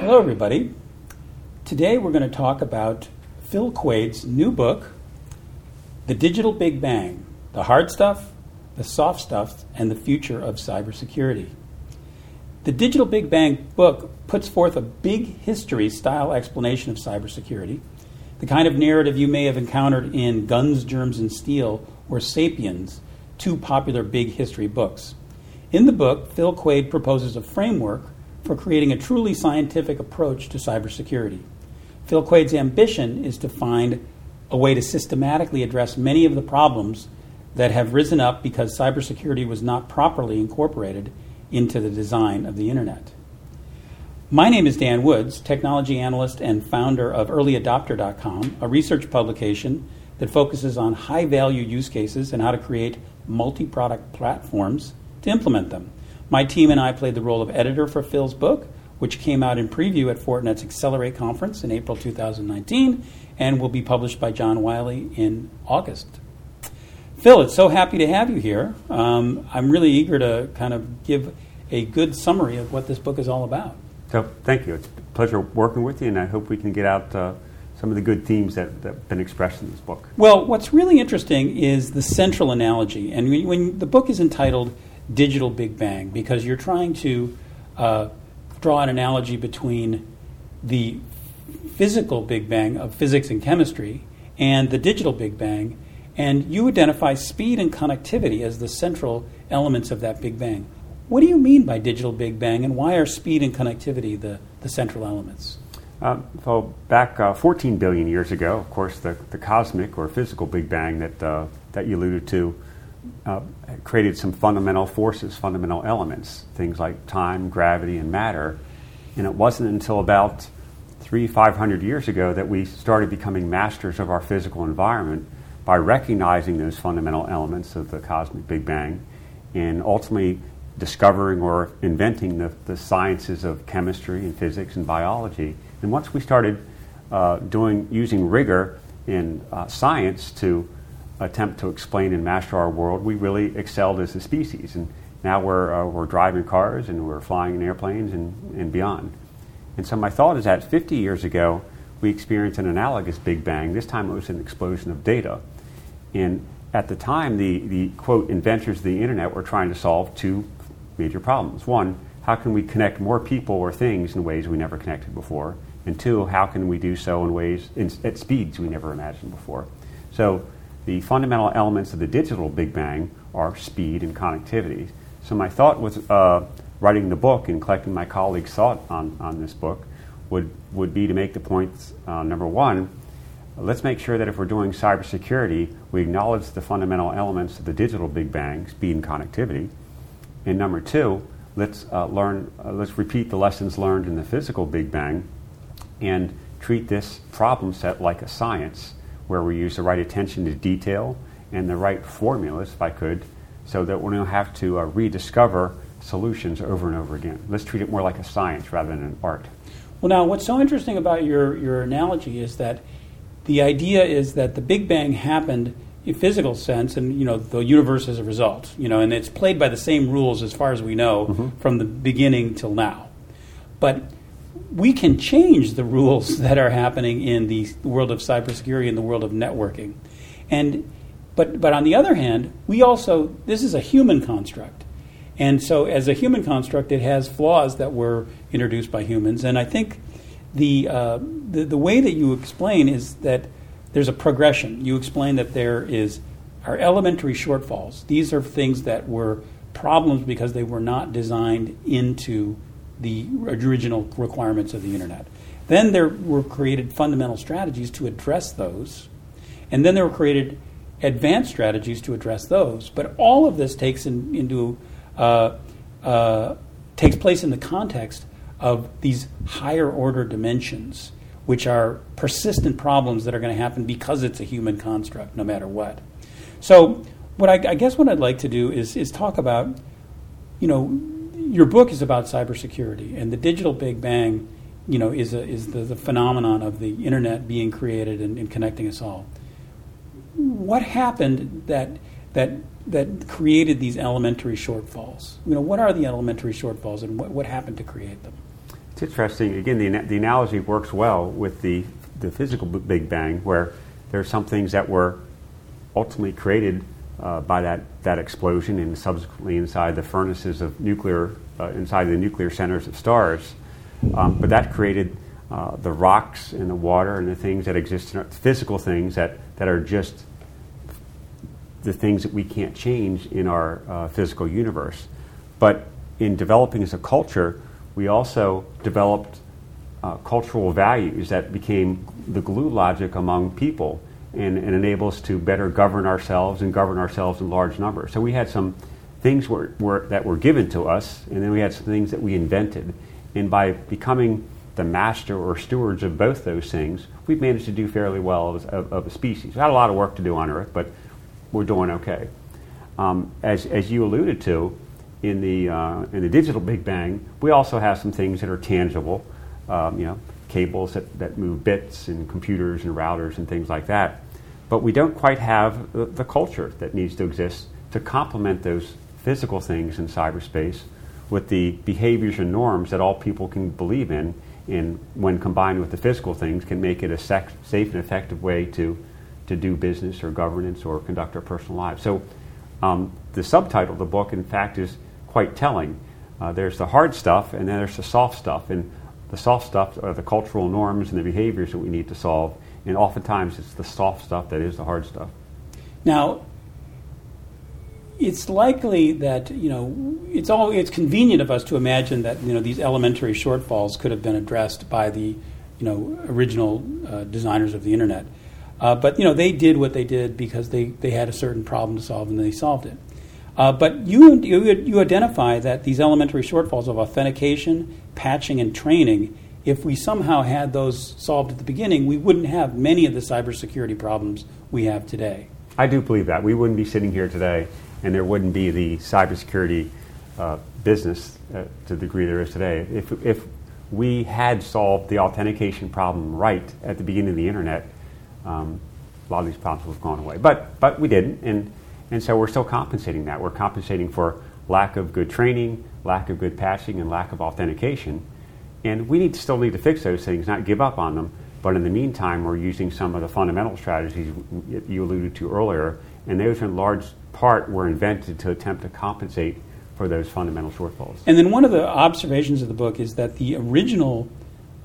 Hello, everybody. Today we're going to talk about Phil Quade's new book, The Digital Big Bang The Hard Stuff, the Soft Stuff, and the Future of Cybersecurity. The Digital Big Bang book puts forth a big history style explanation of cybersecurity, the kind of narrative you may have encountered in Guns, Germs, and Steel or Sapiens, two popular big history books. In the book, Phil Quade proposes a framework for creating a truly scientific approach to cybersecurity. Phil Quade's ambition is to find a way to systematically address many of the problems that have risen up because cybersecurity was not properly incorporated into the design of the internet. My name is Dan Woods, technology analyst and founder of earlyadopter.com, a research publication that focuses on high value use cases and how to create multi product platforms to implement them. My team and I played the role of editor for Phil's book, which came out in preview at Fortinet's Accelerate conference in April 2019 and will be published by John Wiley in August. Phil, it's so happy to have you here. Um, I'm really eager to kind of give a good summary of what this book is all about. So, thank you. It's a pleasure working with you, and I hope we can get out uh, some of the good themes that, that have been expressed in this book. Well, what's really interesting is the central analogy. And when, when the book is entitled Digital Big Bang, because you're trying to uh, draw an analogy between the physical Big Bang of physics and chemistry and the digital Big Bang and you identify speed and connectivity as the central elements of that Big Bang. What do you mean by digital Big Bang, and why are speed and connectivity the, the central elements? Uh, so, back uh, 14 billion years ago, of course, the, the cosmic or physical Big Bang that, uh, that you alluded to uh, created some fundamental forces, fundamental elements, things like time, gravity, and matter. And it wasn't until about three, 500 years ago that we started becoming masters of our physical environment by recognizing those fundamental elements of the cosmic Big Bang and ultimately discovering or inventing the, the sciences of chemistry and physics and biology. And once we started uh, doing using rigor in uh, science to attempt to explain and master our world, we really excelled as a species. And now we're, uh, we're driving cars and we're flying in airplanes and, and beyond. And so my thought is that 50 years ago, we experienced an analogous Big Bang. This time it was an explosion of data. And at the time, the, the quote inventors of the internet were trying to solve two major problems. One, how can we connect more people or things in ways we never connected before? And two, how can we do so in ways in, at speeds we never imagined before? So the fundamental elements of the digital Big Bang are speed and connectivity. So my thought was uh, writing the book and collecting my colleagues' thought on, on this book would, would be to make the points, uh, number one, let's make sure that if we're doing cybersecurity, we acknowledge the fundamental elements of the digital Big Bang, speed and connectivity. And number two, let's uh, learn, uh, let's repeat the lessons learned in the physical Big Bang, and treat this problem set like a science, where we use the right attention to detail and the right formulas, if I could, so that we don't have to uh, rediscover solutions over and over again. Let's treat it more like a science rather than an art. Well, now, what's so interesting about your, your analogy is that the idea is that the Big Bang happened in physical sense, and you know the universe as a result. You know, and it's played by the same rules as far as we know mm-hmm. from the beginning till now. But we can change the rules that are happening in the world of cybersecurity and the world of networking. And but but on the other hand, we also this is a human construct. And so as a human construct, it has flaws that were introduced by humans. And I think the, uh, the, the way that you explain is that there's a progression. You explain that there is are elementary shortfalls. These are things that were problems because they were not designed into the original requirements of the internet. Then there were created fundamental strategies to address those, and then there were created advanced strategies to address those. But all of this takes in, into uh, uh, takes place in the context of these higher order dimensions, which are persistent problems that are going to happen because it's a human construct, no matter what. So, what I, I guess what I'd like to do is, is talk about, you know, your book is about cybersecurity, and the digital Big Bang, you know, is, a, is the, the phenomenon of the internet being created and, and connecting us all. What happened that that that created these elementary shortfalls? You know, what are the elementary shortfalls, and what, what happened to create them? It's interesting. Again, the, the analogy works well with the, the physical Big Bang, where there are some things that were ultimately created uh, by that, that explosion and subsequently inside the furnaces of nuclear, uh, inside the nuclear centers of stars. Um, but that created uh, the rocks and the water and the things that exist, in our, physical things that, that are just the things that we can't change in our uh, physical universe. But in developing as a culture, we also developed uh, cultural values that became the glue logic among people and, and enable us to better govern ourselves and govern ourselves in large numbers. So we had some things were, were, that were given to us, and then we had some things that we invented. And by becoming the master or stewards of both those things, we've managed to do fairly well as, of, of, a species. We've had a lot of work to do on Earth, but we're doing okay. Um, as, as you alluded to, in the, uh, in the digital Big Bang, we also have some things that are tangible, um, you know, cables that, that move bits and computers and routers and things like that. But we don't quite have the, the culture that needs to exist to complement those physical things in cyberspace with the behaviors and norms that all people can believe in, and when combined with the physical things, can make it a sec- safe and effective way to, to do business or governance or conduct our personal lives. So, um, the subtitle of the book, in fact, is quite telling. Uh, there's the hard stuff, and then there's the soft stuff. And the soft stuff are the cultural norms and the behaviors that we need to solve. And oftentimes, it's the soft stuff that is the hard stuff. Now, it's likely that you know it's all it's convenient of us to imagine that you know these elementary shortfalls could have been addressed by the you know original uh, designers of the internet. Uh, but you know they did what they did because they, they had a certain problem to solve and they solved it. Uh, but you, you you identify that these elementary shortfalls of authentication, patching, and training. If we somehow had those solved at the beginning, we wouldn't have many of the cybersecurity problems we have today. I do believe that we wouldn't be sitting here today and there wouldn't be the cybersecurity uh, business uh, to the degree there is today. If, if we had solved the authentication problem right at the beginning of the internet, um, a lot of these problems would have gone away. But, but we didn't, and, and so we're still compensating that. We're compensating for lack of good training, lack of good patching, and lack of authentication. And we need still need to fix those things, not give up on them. But in the meantime, we're using some of the fundamental strategies you alluded to earlier, and those in large part were invented to attempt to compensate for those fundamental shortfalls. And then one of the observations of the book is that the original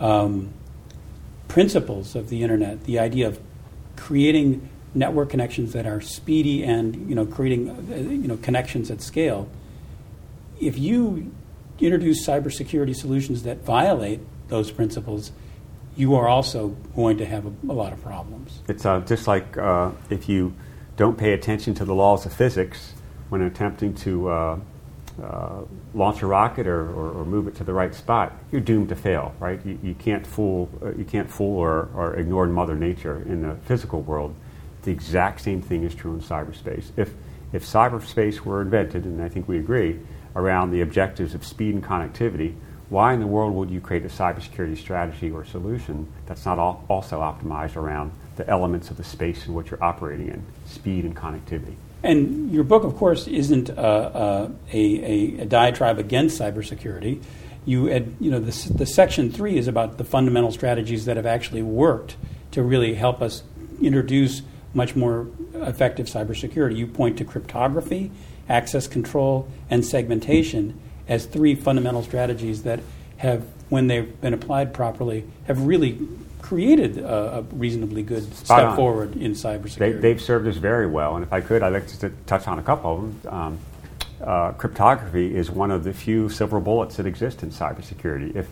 um, principles of the internet, the idea of creating network connections that are speedy and you know creating uh, you know connections at scale, if you introduce cybersecurity solutions that violate those principles, you are also going to have a, a lot of problems. It's uh, just like uh, if you don't pay attention to the laws of physics when attempting to uh, uh, launch a rocket or, or, or, move it to the right spot, you're doomed to fail, right? You, you can't fool, you can't fool or, or ignore Mother Nature in the physical world. The exact same thing is true in cyberspace. If, if cyberspace were invented, and I think we agree, around the objectives of speed and connectivity, why in the world would you create a cybersecurity strategy or solution that's not also optimized around the elements of the space in which you're operating in, speed and connectivity. And your book, of course, isn't uh, uh, a, a, diatribe against cybersecurity. You, had, you know, the, the section three is about the fundamental strategies that have actually worked to really help us introduce much more effective cybersecurity. You point to cryptography, access control, and segmentation as three fundamental strategies that have, when they've been applied properly, have really created a, a reasonably good Spot step on. forward in cybersecurity. They, have served us very well, and if I could, I'd like to touch on a couple of them. Um, uh, cryptography is one of the few silver bullets that exist in cybersecurity. If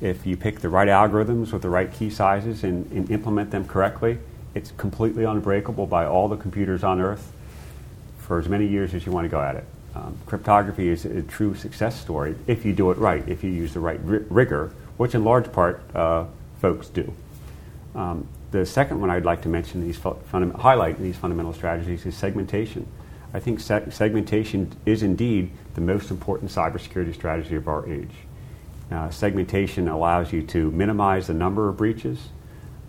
if you pick the right algorithms with the right key sizes and, and implement them correctly, it's completely unbreakable by all the computers on Earth for as many years as you want to go at it. Um, cryptography is a true success story if you do it right, if you use the right r- rigor, which in large part uh, folks do. Um, the second one I'd like to mention, these funda- highlight these fundamental strategies, is segmentation. I think se- segmentation is indeed the most important cybersecurity strategy of our age. Uh, segmentation allows you to minimize the number of breaches,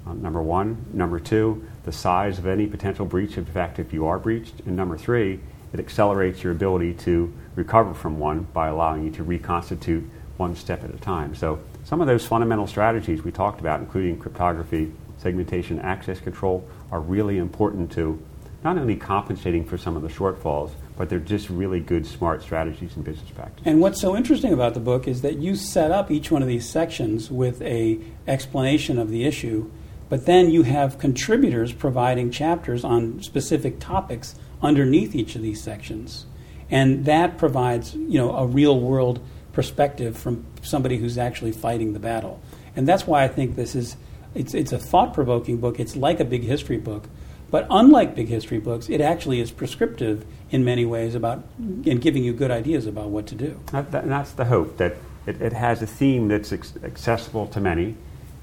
Uh, number one. Number two, the size of any potential breach, in fact, if you are breached. And number three, it accelerates your ability to recover from one by allowing you to reconstitute one step at a time. So some of those fundamental strategies we talked about, including cryptography, segmentation, access control, are really important to not only compensating for some of the shortfalls, but they're just really good, smart strategies and business practices. And what's so interesting about the book is that you set up each one of these sections with a explanation of the issue, but then you have contributors providing chapters on specific topics underneath each of these sections, and that provides you know a real world perspective from somebody who's actually fighting the battle. And that's why I think this is it's it's a thought provoking book. It's like a big history book, but unlike big history books, it actually is prescriptive in many ways about and giving you good ideas about what to do. And that's the hope that it, it has a theme that's accessible to many.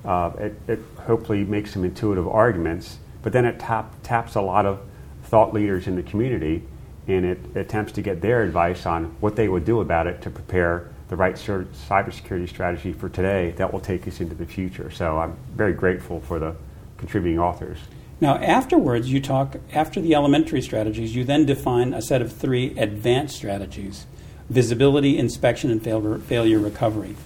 Uh, it, it, hopefully makes some intuitive arguments, but then it tap, taps a lot of thought leaders in the community and it attempts to get their advice on what they would do about it to prepare the right cybersecurity strategy for today that will take us into the future. So I'm very grateful for the contributing authors. Now, afterwards, you talk, after the elementary strategies, you then define a set of three advanced strategies visibility, inspection, and failure recovery.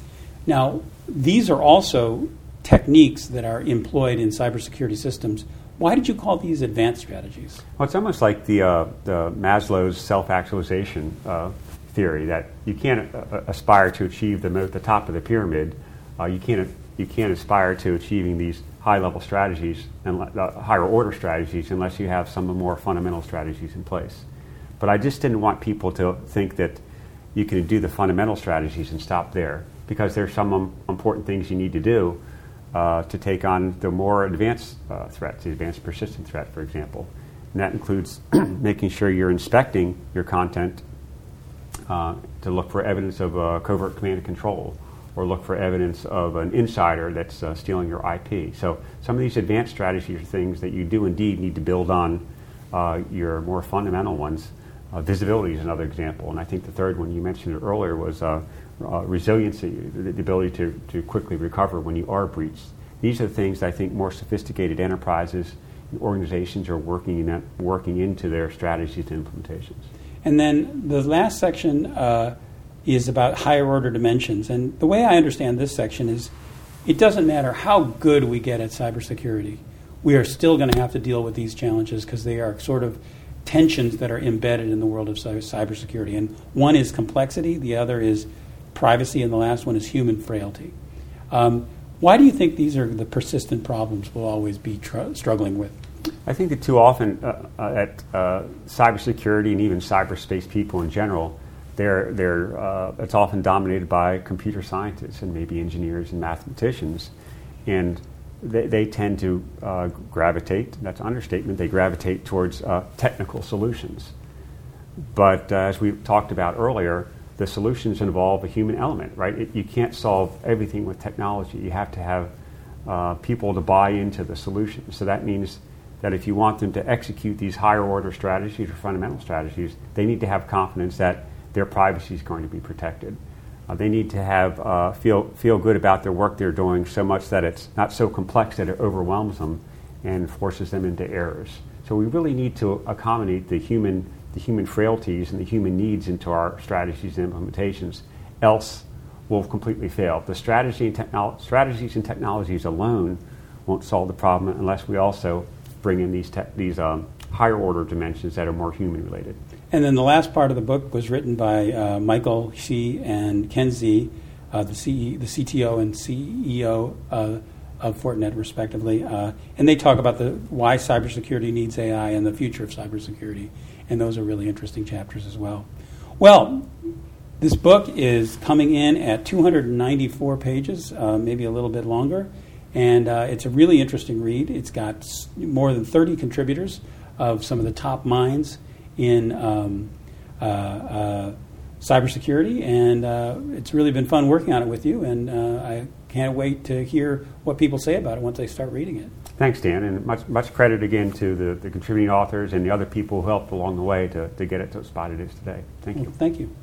Now, these are also techniques that are employed in cybersecurity systems. Why did you call these advanced strategies? Well, it's almost like the, uh, the Maslow's self actualization uh, theory that you can't uh, uh, aspire to achieve the, the top of the pyramid. Uh, you, can't, you can't aspire to achieving these high level strategies and uh, higher order strategies unless you have some more fundamental strategies in place. But I just didn't want people to think that you can do the fundamental strategies and stop there because there's some um, important things you need to do uh, to take on the more advanced uh, threats, the advanced persistent threat, for example. And that includes making sure you're inspecting your content uh, to look for evidence of covert command and control or look for evidence of an insider that's uh, stealing your IP. So some of these advanced strategies are things that you do indeed need to build on uh, your more fundamental ones. Uh, visibility is another example, and I think the third one you mentioned earlier was uh, resiliency, the, the, ability to, to quickly recover when you are breached. These are things I think more sophisticated enterprises and organizations are working, in, working into their strategies and implementations. And then the last section uh, is about higher order dimensions. And the way I understand this section is it doesn't matter how good we get at cybersecurity, we are still going to have to deal with these challenges because they are sort of tensions that are embedded in the world of cybersecurity. And one is complexity, the other is privacy, and the last one is human frailty. Um, why do you think these are the persistent problems we'll always be tr- struggling with? I think that too often uh, uh, at uh, cybersecurity and even cyberspace people in general, they're, they're, uh, it's often dominated by computer scientists and maybe engineers and mathematicians. And they, they tend to uh, gravitate, that's understatement, they gravitate towards uh, technical solutions. But as we talked about earlier, the solutions involve a human element, right? It, you can't solve everything with technology. You have to have people to buy into the solution. So that means that if you want them to execute these higher order strategies or fundamental strategies, they need to have confidence that their privacy is going to be protected. Uh, they need to have uh, feel feel good about their work they're doing so much that it's not so complex that it overwhelms them and forces them into errors. So we really need to accommodate the human the human frailties and the human needs into our strategies and implementations. Else, we'll completely fail. The strategy and technolo- strategies and technologies alone won't solve the problem unless we also bring in these, te- these um, higher order dimensions that are more human related. And then the last part of the book was written by uh, Michael Xie and Ken Xie, uh, the, CE, the CTO and CEO uh, of Fortinet, respectively. Uh, and they talk about the why cybersecurity needs AI and the future of cybersecurity. And those are really interesting chapters as well. Well, this book is coming in at 294 pages, uh, maybe a little bit longer. And uh, it's a really interesting read. It's got more than 30 contributors of some of the top minds in um, uh, uh, cybersecurity, and uh, it's really been fun working on it with you. And uh, I can't wait to hear what people say about it once they start reading it. Thanks, Dan, and much, much credit again to the, the contributing authors and the other people who helped along the way to, to get it to the spot it is today. Thank you. Thank you.